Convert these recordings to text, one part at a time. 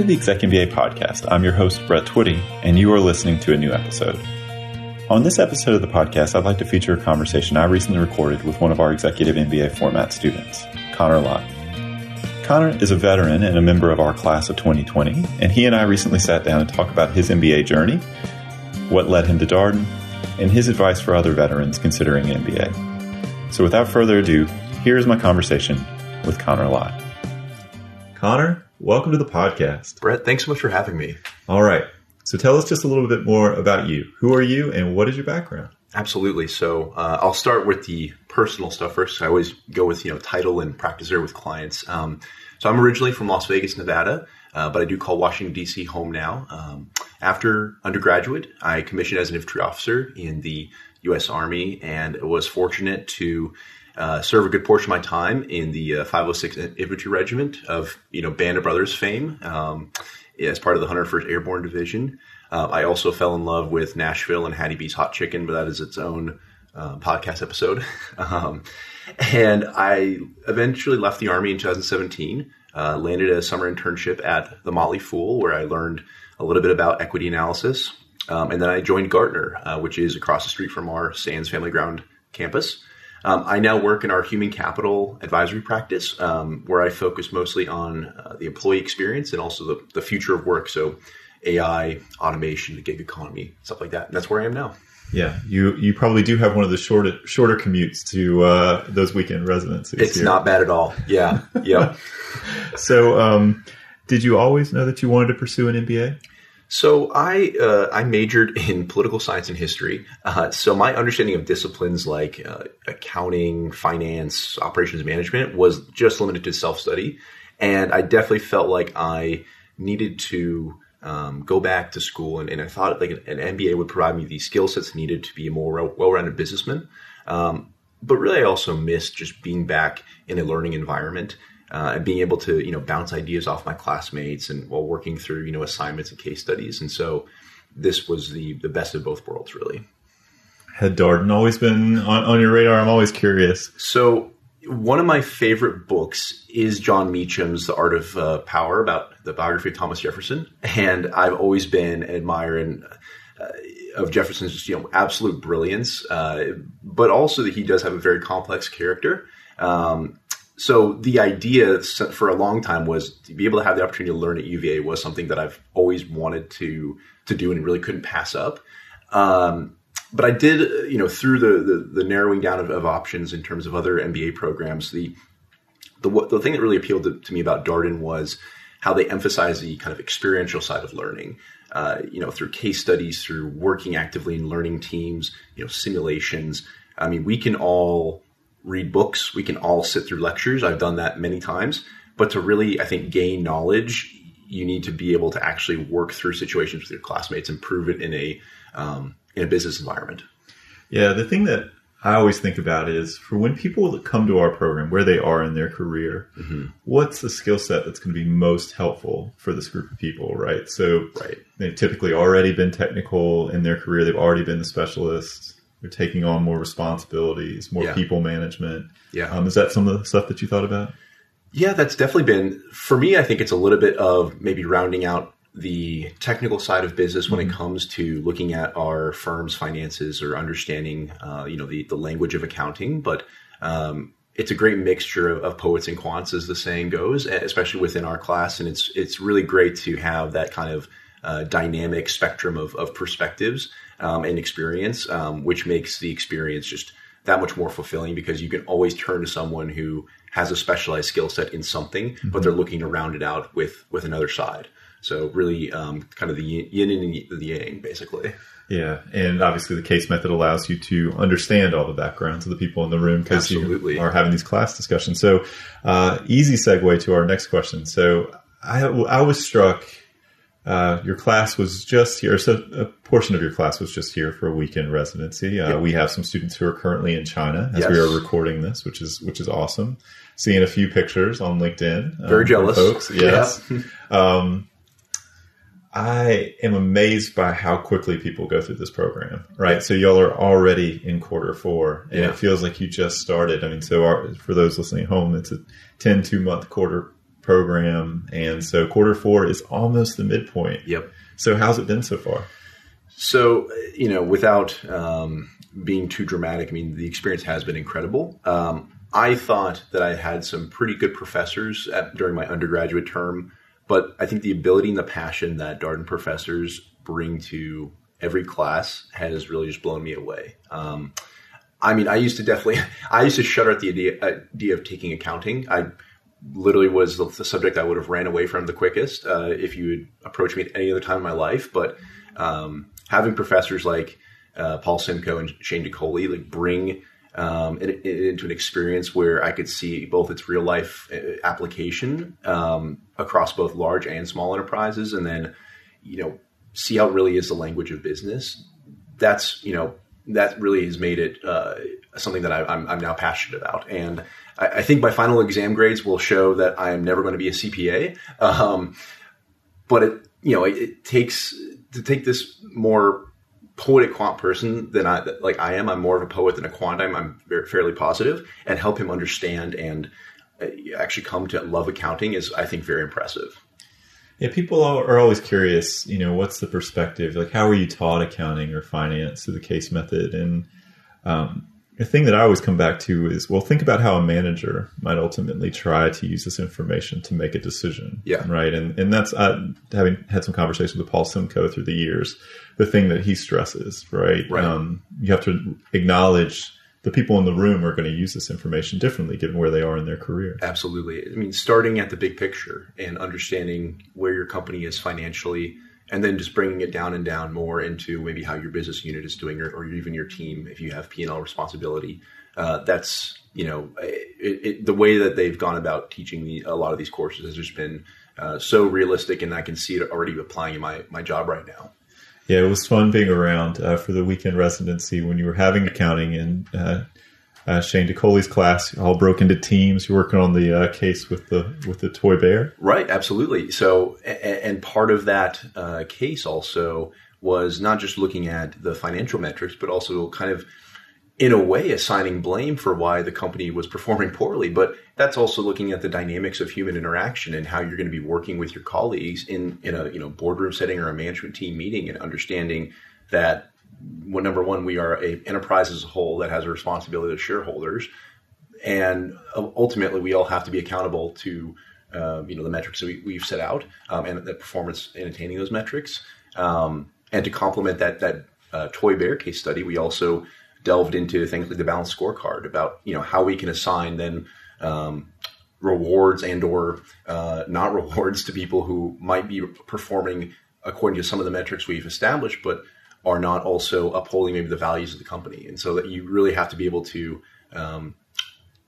to the Exec MBA podcast. I'm your host, Brett Twitty, and you are listening to a new episode. On this episode of the podcast, I'd like to feature a conversation I recently recorded with one of our Executive MBA format students, Connor Lott. Connor is a veteran and a member of our class of 2020, and he and I recently sat down to talk about his MBA journey, what led him to Darden, and his advice for other veterans considering MBA. So without further ado, here is my conversation with Connor Lott. Connor, welcome to the podcast. Brett, thanks so much for having me. All right. So tell us just a little bit more about you. Who are you and what is your background? Absolutely. So uh, I'll start with the personal stuff first. I always go with you know title and practice there with clients. Um, so I'm originally from Las Vegas, Nevada, uh, but I do call Washington D.C. home now. Um, after undergraduate, I commissioned as an infantry officer in the U.S. Army, and was fortunate to uh, serve a good portion of my time in the uh, 506 Infantry Regiment of you know Band of Brothers fame um, as part of the 101st Airborne Division. Uh, I also fell in love with Nashville and Hattie B's Hot Chicken, but that is its own uh, podcast episode. um, and I eventually left the Army in 2017, uh, landed a summer internship at the Motley Fool, where I learned a little bit about equity analysis. Um, and then I joined Gartner, uh, which is across the street from our Sands Family Ground campus. Um, I now work in our human capital advisory practice, um, where I focus mostly on uh, the employee experience and also the, the future of work. So, AI, automation, the gig economy, stuff like that. And that's where I am now. Yeah, you you probably do have one of the shorter shorter commutes to uh, those weekend residencies. It's here. not bad at all. Yeah, yeah. so, um, did you always know that you wanted to pursue an MBA? So I uh, I majored in political science and history. Uh, so my understanding of disciplines like uh, accounting, finance, operations management was just limited to self study, and I definitely felt like I needed to um, go back to school, and, and I thought like an, an, MBA would provide me the skill sets needed to be a more well rounded businessman. Um, but really, I also missed just being back in a learning environment uh, and being able to you know bounce ideas off my classmates and while working through you know assignments and case studies. And so this was the the best of both worlds really. Had darden always been on, on your radar. I'm always curious. So one of my favorite books is Jon Meacham's The Art of uh, Power about the biography of Thomas Jefferson, and I've always been an admirer uh, of Jefferson's you know absolute brilliance, uh, but also that he does have a very complex character. Um, so the idea for a long time was to be able to have the opportunity to learn at UVA was something that I've always wanted to to do and really couldn't pass up. Um, but I did, you know, through the the, the narrowing down of, of, options in terms of other MBA programs, the the the thing that really appealed to, to me about Darden was how they emphasize the kind of experiential side of learning. Uh, you know, through case studies, through working actively in learning teams, you know, simulations. I mean, we can all read books. We can all sit through lectures. I've done that many times. But to really, I think, gain knowledge, you need to be able to actually work through situations with your classmates and prove it in a um, in a business environment. Yeah, the thing that I always think about is for when people come to our program, where they are in their career, mm-hmm. what's the skill set that's going to be most helpful for this group of people, right? So right. they've typically already been technical in their career, they've already been the specialists you're taking on more responsibilities, more yeah. people management. Yeah. Um, is that some of the stuff that you thought about? Yeah, that's definitely been for me. I think it's a little bit of maybe rounding out the technical side of business when mm-hmm. it comes to looking at our firm's finances or understanding, uh, you know, the, the language of accounting. But um, it's a great mixture of, of, poets and quants, as the saying goes, especially within our class. And it's it's really great to have that kind of uh, dynamic spectrum of, of perspectives um, and experience, um, which makes the experience just that much more fulfilling because you can always turn to someone who has a specialized skill set in something, mm-hmm. but they're looking to round it out with with another side. So really, um, kind of the yin and the yang, basically. Yeah, and obviously the case method allows you to understand all the backgrounds of the people in the room because you are having these class discussions. So, uh, easy segue to our next question. So, I I was struck uh, your class was just here, so a portion of your class was just here for a weekend residency. Uh, yep. We have some students who are currently in China as yes. we are recording this, which is which is awesome. Seeing a few pictures on LinkedIn, um, very jealous, folks. Yes, yeah. um, I am amazed by how quickly people go through this program. Right, so y'all are already in quarter four, and yeah. it feels like you just started. I mean, so our, for those listening at home, it's a 10 two month quarter program, and so quarter four is almost the midpoint. Yep. So how's it been so far? So you know, without um, being too dramatic, I mean, the experience has been incredible. Um, I thought that I had some pretty good professors at, during my undergraduate term, but I think the ability and the passion that Darden professors bring to every class has really just blown me away. Um, I mean, I used to definitely, I used to shudder at the idea, idea of taking accounting. I literally was the, the, subject I would have ran away from the quickest uh, if you had approached me at any other time in my life. But um, having professors like uh, Paul Simko and Shane Dikolli like bring um, it, it, into an experience where I could see both its real life uh, application um, across both large and small enterprises, and then you know see how it really is the language of business. That's you know that really has made it uh, something that I, am now passionate about. And I, I, think my final exam grades will show that I am never going to be a CPA. Um, but it, you know, it, it, takes to take this more poetic quant person than I like I am. I'm more of a poet than a quant. I'm, I'm very, fairly positive and help him understand and uh, actually come to love accounting is I think very impressive. Yeah, people are always curious. You know, what's the perspective? Like, how are you taught accounting or finance through the case method? And um, the thing that I always come back to is, well, think about how a manager might ultimately try to use this information to make a decision. Yeah. Right. And and that's uh, having had some conversations with Paul Simko through the years. The thing that he stresses, right? Right. Um, you have to acknowledge the people in the room are going to use this information differently given where they are in their career. Absolutely. I mean, starting at the big picture and understanding where your company is financially, and then just bringing it down and down more into maybe how your business unit is doing, or, or even your team if you have P and L responsibility. Uh, that's you know it, it, the way that they've gone about teaching a lot of these courses has just been uh, so realistic, and I can see it already applying in my my job right now yeah, it was fun being around uh, for the weekend residency when you were having accounting and uh, Shane Dikolli's class all broke into teams. You're working on the uh, case with the with the toy bear, right? Absolutely. So, and part of that uh, case also was not just looking at the financial metrics, but also kind of in a way assigning blame for why the company was performing poorly but that's also looking at the dynamics of human interaction and how you're going to be working with your colleagues in in a you know boardroom setting or a management team meeting and understanding that well, number one we are a enterprise as a whole that has a responsibility to shareholders. And ultimately we all have to be accountable to um, you know the metrics that we, have set out um, and the performance in attaining those metrics. Um, and to complement that that uh, toy bear case study we also delved into things like the balanced scorecard about you know how we can assign then um, rewards and or uh, not rewards to people who might be performing according to some of the metrics we've established, but are not also upholding maybe the values of the company. And so that you really have to be able to um,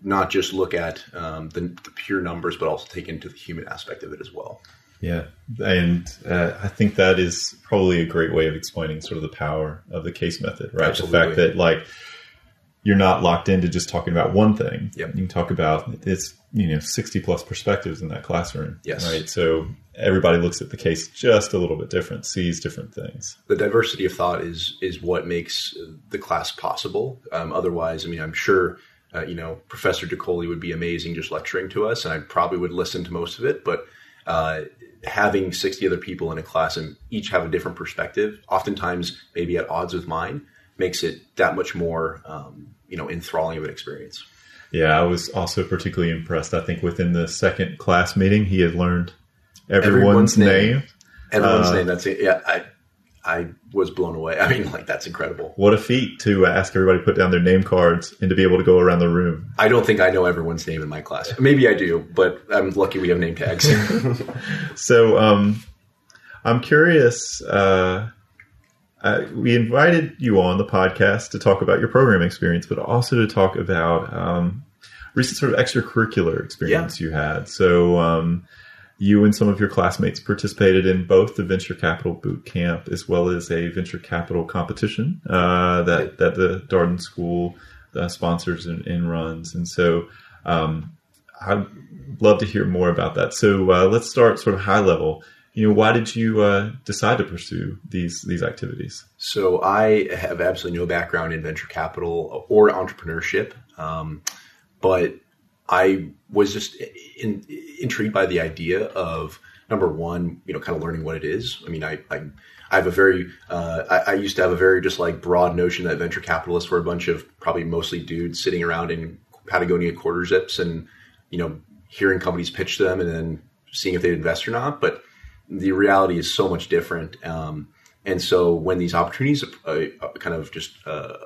not just look at um, the, the, pure numbers, but also take into the human aspect of it as well. Yeah, and uh, I think that is probably a great way of explaining sort of the power of the case method, right? Absolutely. The fact that like you're not locked into just talking about one thing. Yep. You can talk about it's you know 60 plus perspectives in that classroom. Yes. Right. So everybody looks at the case just a little bit different, sees different things. The diversity of thought is is what makes the class possible. Um, otherwise, I mean, I'm sure. Uh, you know, Professor Dikolli would be amazing just lecturing to us, and I probably would listen to most of it. But uh, having 60 other people in a class and each have a different perspective, oftentimes maybe at odds with mine, makes it that much more, um, you know, enthralling of an experience. Yeah, I was also particularly impressed. I think within the second class meeting, he had learned everyone's, everyone's name. name. Everyone's uh, name. That's it. Yeah, I I was blown away. I mean, like that's incredible. What a feat to ask everybody to put down their name cards and to be able to go around the room. I don't think I know everyone's name in my class. Maybe I do, but I'm lucky we have name tags. so, um, I'm curious. Uh, uh, we invited you on the podcast to talk about your program experience, but also to talk about um, recent sort of extracurricular experience yeah. you had. So. Um, you and some of your classmates participated in both the venture capital boot camp as well as a venture capital competition uh, that that the Darden School uh, sponsors and, and, runs. And so um, I'd love to hear more about that. So uh, let's start sort of high level. You know, why did you uh, decide to pursue these these activities? So I have absolutely no background in venture capital or entrepreneurship, um, but I was just in, intrigued by the idea of number one, you know, kind of learning what it is. I mean, I, I, I have a very, uh, I, I, used to have a very just like broad notion that venture capitalists were a bunch of probably mostly dudes sitting around in Patagonia quarter zips and, you know, hearing companies pitch them and then seeing if they'd invest or not. But the reality is so much different. Um, and so when these opportunities uh, kind of just uh,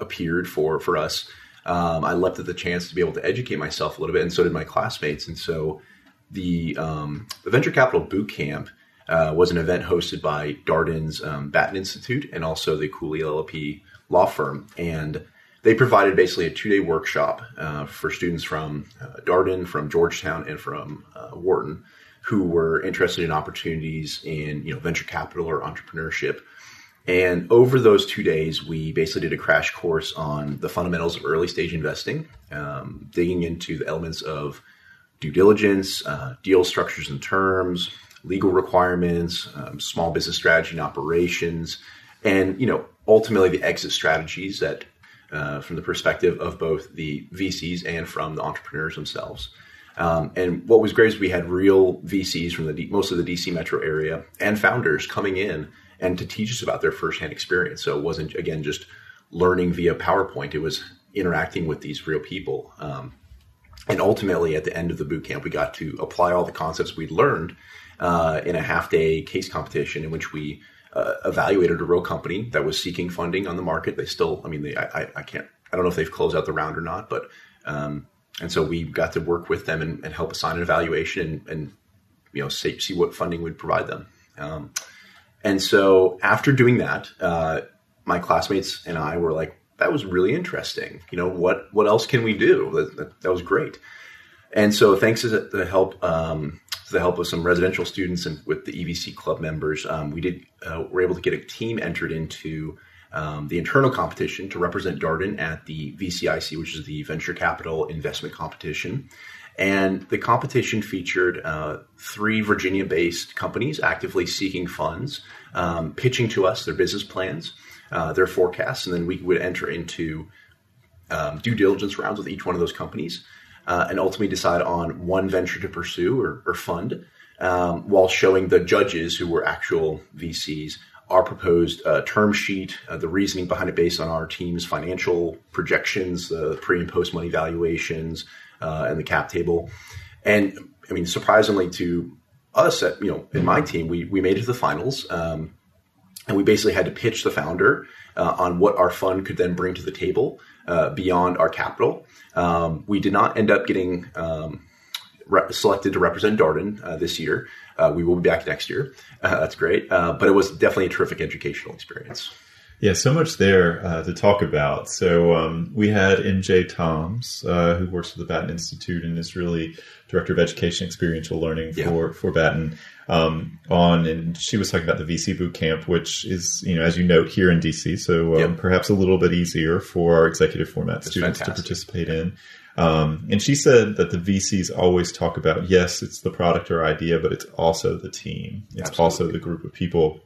appeared for for us, um, I leapt at the chance to be able to educate myself a little bit, and so did my classmates. And so the, um, the Venture Capital Boot Camp uh, was an event hosted by Darden's um, Batten Institute and also the Cooley LLP law firm. And they provided basically a two day workshop uh, for students from uh, Darden, from Georgetown, and from uh, Wharton who were interested in opportunities in you know venture capital or entrepreneurship. And over those two days, we basically did a crash course on the fundamentals of early stage investing, um, digging into the elements of due diligence, uh, deal structures and terms, legal requirements, um, small business strategy and operations, and you know ultimately the exit strategies that, uh, from the perspective of both the VCs and from the entrepreneurs themselves. Um, and what was great is we had real VCs from the D- most of the DC metro area and founders coming in and to teach us about their firsthand experience. So it wasn't again just learning via PowerPoint; it was interacting with these real people. Um, and ultimately, at the end of the boot camp, we got to apply all the concepts we'd learned uh, in a half day case competition in which we uh, evaluated a real company that was seeking funding on the market. They still, I mean, they, I, I can't, I don't know if they've closed out the round or not, but um, and so we got to work with them and, and help assign an evaluation and, and you know see, see, what funding would provide them. Um, and so after doing that, uh, my classmates and I were like, "That was really interesting. You know what? What else can we do? That, that, that was great." And so, thanks to the help, um, to the help of some residential students and with the EVC club members, um, we did uh, were able to get a team entered into um, the internal competition to represent Darden at the VCIC, which is the Venture Capital Investment Competition. And the competition featured uh, three Virginia based companies actively seeking funds, um, pitching to us their business plans, uh, their forecasts, and then we would enter into um, due diligence rounds with each one of those companies uh, and ultimately decide on one venture to pursue or, or fund um, while showing the judges who were actual VCs our proposed uh, term sheet, uh, the reasoning behind it based on our team's financial projections, the pre and post money valuations, uh, and the cap table. And I mean, surprisingly to us, at, you know, in my team, we, we made it to the finals. Um, and we basically had to pitch the founder uh, on what our fund could then bring to the table uh, beyond our capital. Um, we did not end up getting um, re- selected to represent Darden uh, this year. Uh, we will be back next year. Uh, that's great. Uh, but it was definitely a terrific educational experience. Yeah, so much there uh, to talk about. So um, we had MJ Toms, who works for the Batten Institute and is really director of education experiential learning for yeah. for Batten, um, on, and she was talking about the VC boot camp, which is you know as you note here in DC, so um, yep. perhaps a little bit easier for our executive format That's students fantastic. to participate in. Um, and she said that the VCs always talk about yes, it's the product or idea, but it's also the team. It's Absolutely. also the group of people,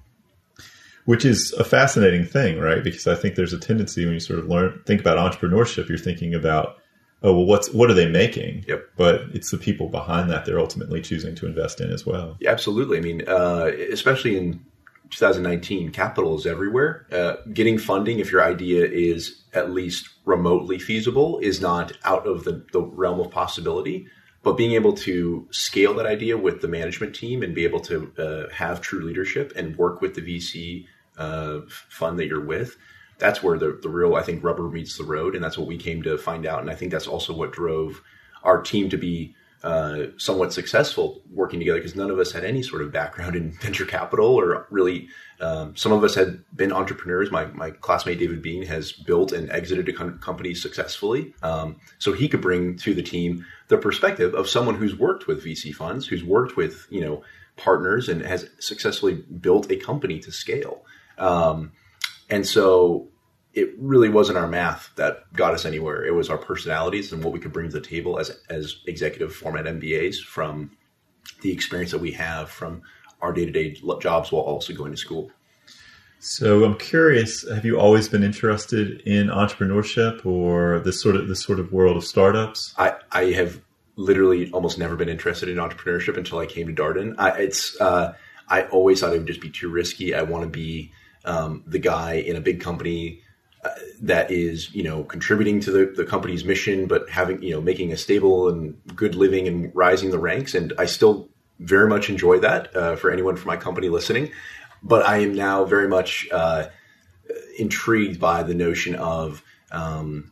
which is a fascinating thing, right? Because I think there's a tendency when you sort of learn think about entrepreneurship, you're thinking about oh well, what's what are they making? Yep. But it's the people behind that they're ultimately choosing to invest in as well. Yeah, absolutely. I mean, uh, especially in 2019, capital is everywhere. Uh, getting funding, if your idea is at least remotely feasible, is not out of the, the realm of possibility. But being able to scale that idea with the management team and be able to uh, have true leadership and work with the VC uh, fund that you're with, that's where the, the real, I think, rubber meets the road. And that's what we came to find out. And I think that's also what drove our team to be uh, somewhat successful working together because none of us had any sort of background in venture capital or really um, some of us had been entrepreneurs. My, my classmate David Bean has built and exited a com- company successfully. Um, so he could bring to the team the perspective of someone who's worked with VC funds, who's worked with, you know, partners and has successfully built a company to scale. Um, and so it really wasn't our math that got us anywhere. It was our personalities and what we could bring to the table as as executive format MBAs from the experience that we have from our day to day jobs while also going to school. So I'm curious: Have you always been interested in entrepreneurship or this sort of this sort of world of startups? I, I have literally almost never been interested in entrepreneurship until I came to Darden. I, it's uh, I always thought it would just be too risky. I want to be um, the guy in a big company uh, that is you know contributing to the, the company's mission, but having you know making a stable and good living and rising the ranks. And I still very much enjoy that uh, for anyone from my company listening. But I am now very much uh, intrigued by the notion of um,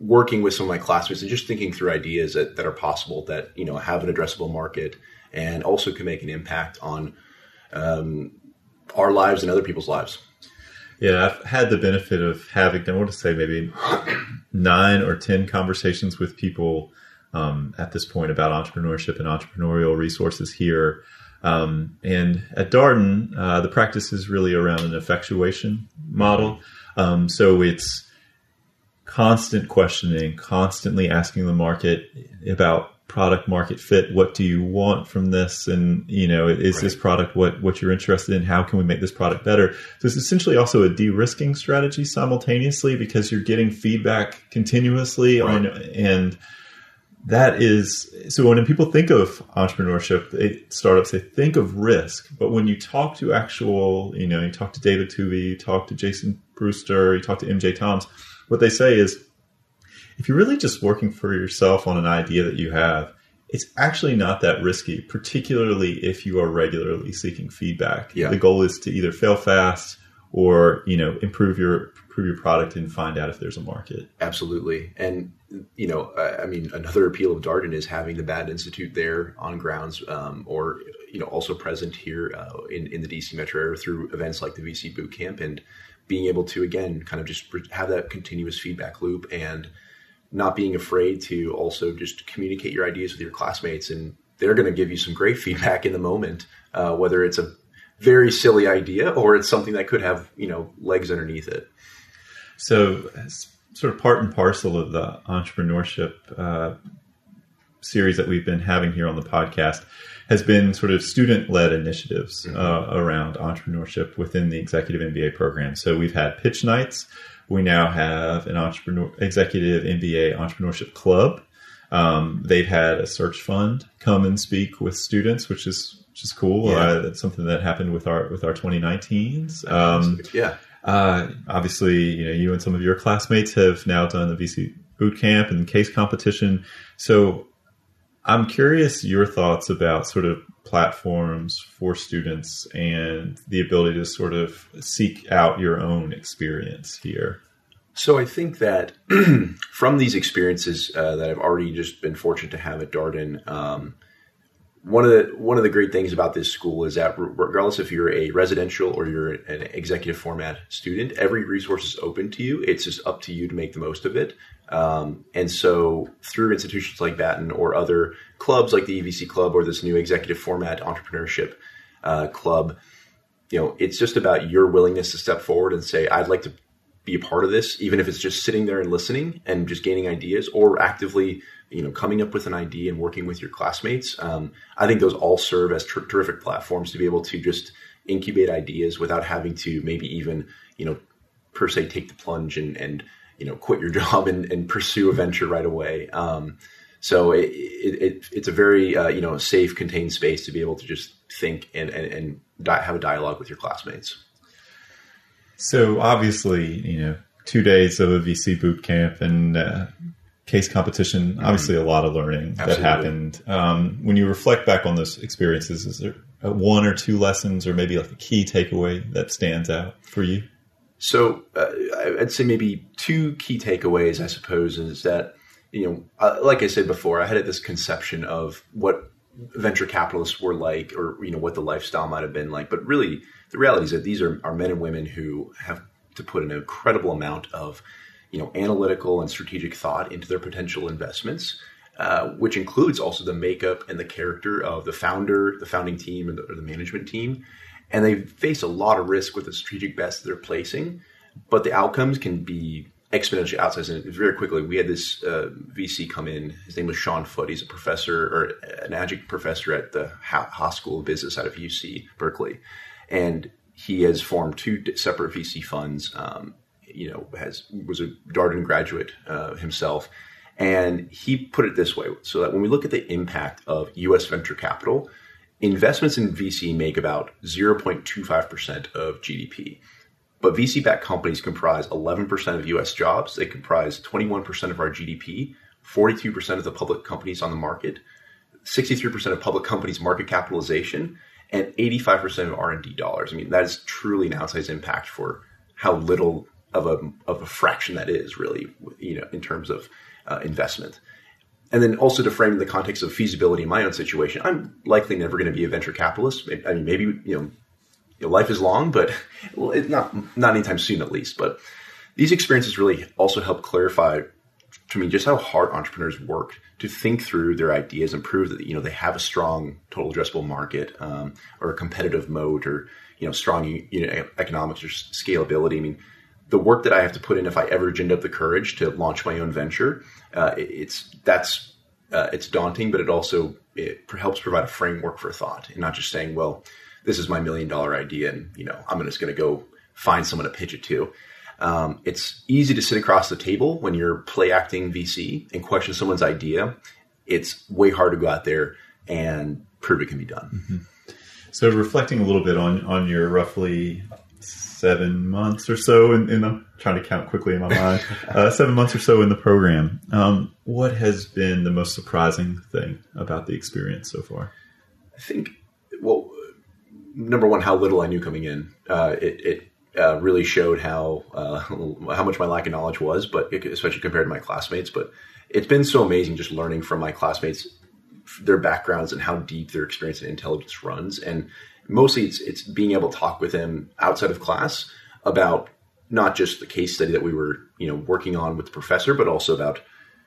working with some of my classmates and just thinking through ideas that, that are possible that you know have an addressable market and also can make an impact on um, our lives and other people's lives. Yeah, I've had the benefit of having, I want to say maybe nine or 10 conversations with people um, at this point about entrepreneurship and entrepreneurial resources here. Um, and at Darden, uh, the practice is really around an effectuation model. Um, so it's constant questioning, constantly asking the market about product market fit. What do you want from this? And, you know, is right. this product what, what you're interested in? How can we make this product better? So it's essentially also a de-risking strategy simultaneously because you're getting feedback continuously right. on, and that is, so when people think of entrepreneurship, they, startups, they think of risk, but when you talk to actual, you know, you talk to David Touve, you talk to Jason Brewster, you talk to MJ Toms, what they say is, if you're really just working for yourself on an idea that you have, it's actually not that risky, particularly if you are regularly seeking feedback. Yeah. The goal is to either fail fast or, you know, improve your improve your product and find out if there's a market. Absolutely. And you know, I mean, another appeal of Darden is having the Batten Institute there on grounds, um, or you know, also present here uh, in in the DC metro area through events like the VC Boot Camp, and being able to again kind of just have that continuous feedback loop and not being afraid to also just communicate your ideas with your classmates and they're going to give you some great feedback in the moment uh, whether it's a very silly idea or it's something that could have you know legs underneath it so sort of part and parcel of the entrepreneurship uh, series that we've been having here on the podcast has been sort of student led initiatives mm-hmm. uh, around entrepreneurship within the executive MBA program. So we've had pitch nights we now have an entrepreneur executive MBA entrepreneurship club. Um, they've had a search fund come and speak with students, which is which is cool. Yeah. Uh, that's something that happened with our with our 2019s. Um, yeah. Uh, obviously, you know, you and some of your classmates have now done the VC boot camp and case competition. So, I'm curious your thoughts about sort of platforms for students and the ability to sort of seek out your own experience here? So I think that from these experiences uh, that I've already just been fortunate to have at Darden, um, one of the one of the great things about this school is that regardless if you're a residential or you're an executive format student, every resource is open to you. It's just up to you to make the most of it. Um, and so through institutions like Batten or other clubs like the EVC Club or this new executive format entrepreneurship uh, club, you know, it's just about your willingness to step forward and say, I'd like to be a part of this, even if it's just sitting there and listening and just gaining ideas or actively, you know, coming up with an idea and working with your classmates. Um, I think those all serve as ter- terrific platforms to be able to just incubate ideas without having to maybe even, you know, per se take the plunge and, and you know quit your job and, and pursue a venture right away. Um, so it, it, it, it's a very uh, you know safe, contained space to be able to just think and and, and di- have a dialogue with your classmates. So obviously, you know, two days of a VC boot camp and uh, case competition. Mm-hmm. Obviously, a lot of learning Absolutely. that happened. Um, when you reflect back on those experiences, is there one or two lessons, or maybe like a key takeaway that stands out for you? So uh, I'd say maybe two key takeaways, I suppose, is that, you know, uh, like I said before, I had this conception of what venture capitalists were like or, you know, what the lifestyle might have been like. But really, the reality is that these are, are men and women who have to put an incredible amount of, you know, analytical and strategic thought into their potential investments. Uh, which includes also the makeup and the character of the founder, the founding team, and the, or the management team and they face a lot of risk with the strategic bets they're placing, but the outcomes can be exponentially outsized. And very quickly, we had this uh, VC come in. His name was Sean Foote. He's a professor or an adjunct professor at the Haas School of Business out of UC Berkeley, and he has formed two separate VC funds. Um, you know, has was a Darden graduate uh, himself, And he put it this way so that when we look at the impact of US venture capital, investments in VC make about 0.25% of GDP. But VC backed companies comprise 11% of US jobs. They comprise 21% of our GDP, 42% of the public companies on the market, 63% of public companies' market capitalization, and 85% of R&D dollars. I mean, that is truly an outsized impact for how little of a, of a fraction that is really, you know, in terms of uh, investment. And then also to frame in the context of feasibility in my own situation, I'm likely never going to be a venture capitalist. I mean, maybe, you know, life is long, but not not anytime soon, at least. But these experiences really also help clarify to me just how hard entrepreneurs work to think through their ideas and prove that you know they have a strong total addressable market um, or a competitive moat or you know strong you know, economics or scalability. I mean, the work that I have to put in if I ever ginned up the courage to launch my own venture, uh, it's that's uh, it's daunting, but it also it helps provide a framework for thought and not just saying, well, this is my million dollar idea, and you know I'm just going to go find someone to pitch it to. Um, it's easy to sit across the table when you're play acting VC and question someone's idea. It's way hard to go out there and prove it can be done. Mm-hmm. So, reflecting a little bit on on your roughly seven months or so, and I'm trying to count quickly in my mind, uh, seven months or so in the program. Um, what has been the most surprising thing about the experience so far? I think, well, number one, how little I knew coming in. Uh, it, it uh, really showed how uh, how much my lack of knowledge was, but it, especially compared to my classmates. But it's been so amazing just learning from my classmates their backgrounds and how deep their experience and intelligence runs. And mostly, it's it's being able to talk with them outside of class about not just the case study that we were you know working on with the professor, but also about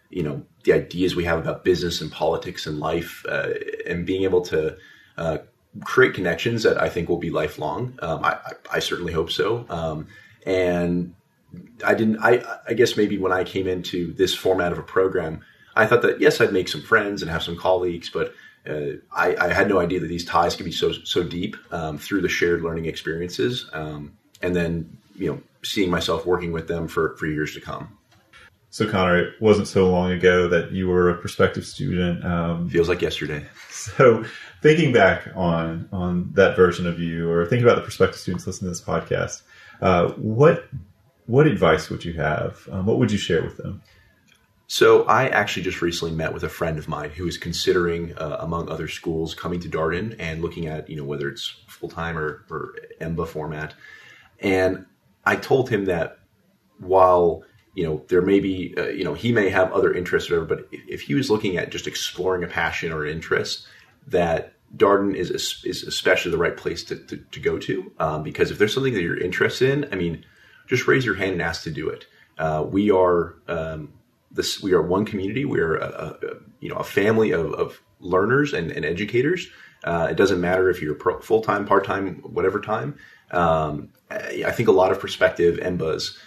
you know the ideas we have about business and politics and life, uh, and being able to uh, create connections that I think will be lifelong. Um, I, I, certainly hope so. Um, and I didn't. I, I guess maybe when I came into this format of a program, I thought that yes, I'd make some friends and have some colleagues, but uh, I, I, had no idea that these ties could be so so deep um, through the shared learning experiences, um, and then you know seeing myself working with them for for years to come. So Connor, it wasn't so long ago that you were a prospective student. Um, Feels like yesterday. So thinking back on on that version of you, or thinking about the prospective students listening to this podcast, uh, what what advice would you have? Um, what would you share with them? So I actually just recently met with a friend of mine who is considering, uh, among other schools, coming to Darden and looking at you know whether it's full time or, or EMBA format. And I told him that while you know there may be uh, you know he may have other interests or whatever, but if, if he was looking at just exploring a passion or an interest, that Darden is is especially the right place to, to, to go to um, because if there's something that you're interested in, I mean, just raise your hand and ask to do it. Uh, we are um, this we are one community. We are a, a, you know a family of, of learners and, and educators. Uh, it doesn't matter if you're full time, part time, whatever time. Um, I think a lot of prospective EMBAs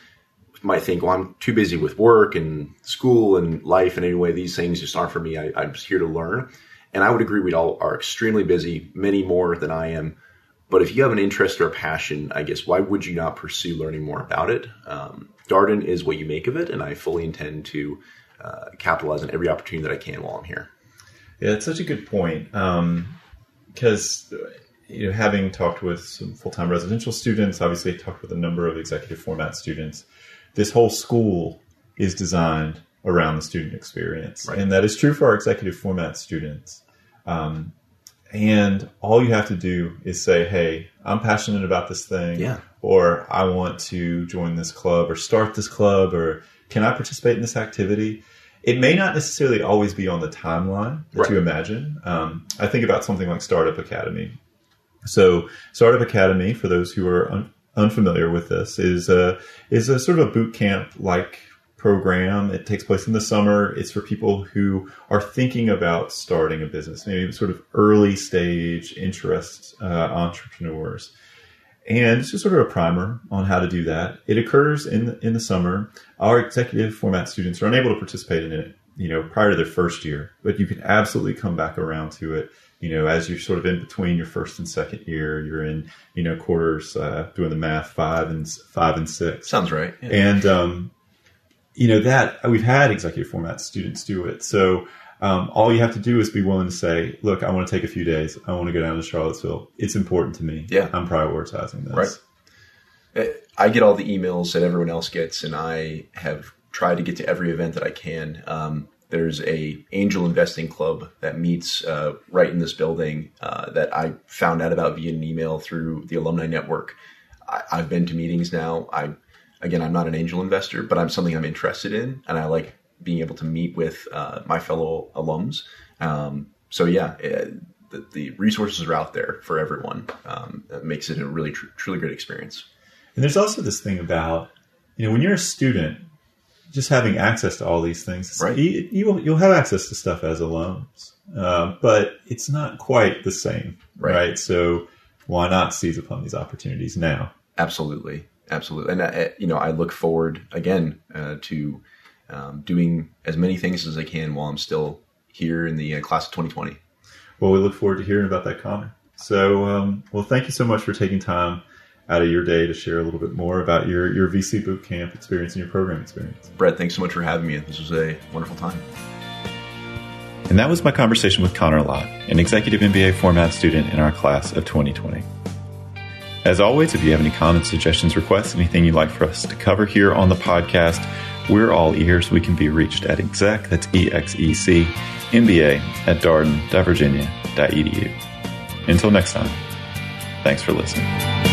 might think, well, I'm too busy with work and school and life, and anyway, these things just aren't for me. I, I'm just here to learn. And I would agree we all are extremely busy, many more than I am. But if you have an interest or a passion, I guess why would you not pursue learning more about it? Um, Darden is what you make of it, and I fully intend to uh, capitalize on every opportunity that I can while I'm here. Yeah, it's such a good point because um, you know, having talked with some full-time residential students, obviously talked with a number of executive format students. This whole school is designed around the student experience, right. and that is true for our executive format students. Um, and all you have to do is say, "Hey, I'm passionate about this thing," yeah. or "I want to join this club or start this club," or "Can I participate in this activity?" It may not necessarily always be on the timeline that right. you imagine. Um, I think about something like Startup Academy. So, Startup Academy, for those who are un- unfamiliar with this, is a is a sort of a boot camp like program. It takes place in the summer. It's for people who are thinking about starting a business, maybe sort of early stage interest uh, entrepreneurs. And it's just sort of a primer on how to do that. It occurs in the, in the summer. Our executive format students are unable to participate in it, you know, prior to their first year, but you can absolutely come back around to it. You know, as you're sort of in between your first and second year, you're in, you know, quarters, uh, doing the math, five and five and six. Sounds right. Yeah. And, um, you know that we've had executive format students do it. So um, all you have to do is be willing to say, "Look, I want to take a few days. I want to go down to Charlottesville. It's important to me. Yeah, I'm prioritizing this." Right. Uh, I get all the emails that everyone else gets, and I have tried to get to every event that I can. Um, there's a angel investing club that meets uh, right in this building uh, that I found out about via an email through the alumni network. I, have been to meetings now. I again, I'm not an angel investor, but I'm something I'm interested in, and I like being able to meet with uh, my fellow alums. Um, so yeah, it, uh, the, the, resources are out there for everyone. Um, it makes it a really tr- truly great experience. And there's also this thing about you know when you're a student, just having access to all these things, right? You, you'll you'll have access to stuff as alums, uh, but it's not quite the same, right. right? So why not seize upon these opportunities now? Absolutely, absolutely. And I, you know, I look forward again uh, to um, doing as many things as I can while I'm still here in the uh, class of 2020. Well, we look forward to hearing about that comment. So, um, well, thank you so much for taking time out of your day to share a little bit more about your, your VC bootcamp experience and your program experience. Brett, thanks so much for having me. This was a wonderful time. And that was my conversation with Connor Lott, an executive MBA format student in our class of 2020. As always, if you have any comments, suggestions, requests, anything you'd like for us to cover here on the podcast, we're all ears. We can be reached at exec, that's E-X-E-C, MBA at darden.virginia.edu. Until next time, thanks for listening.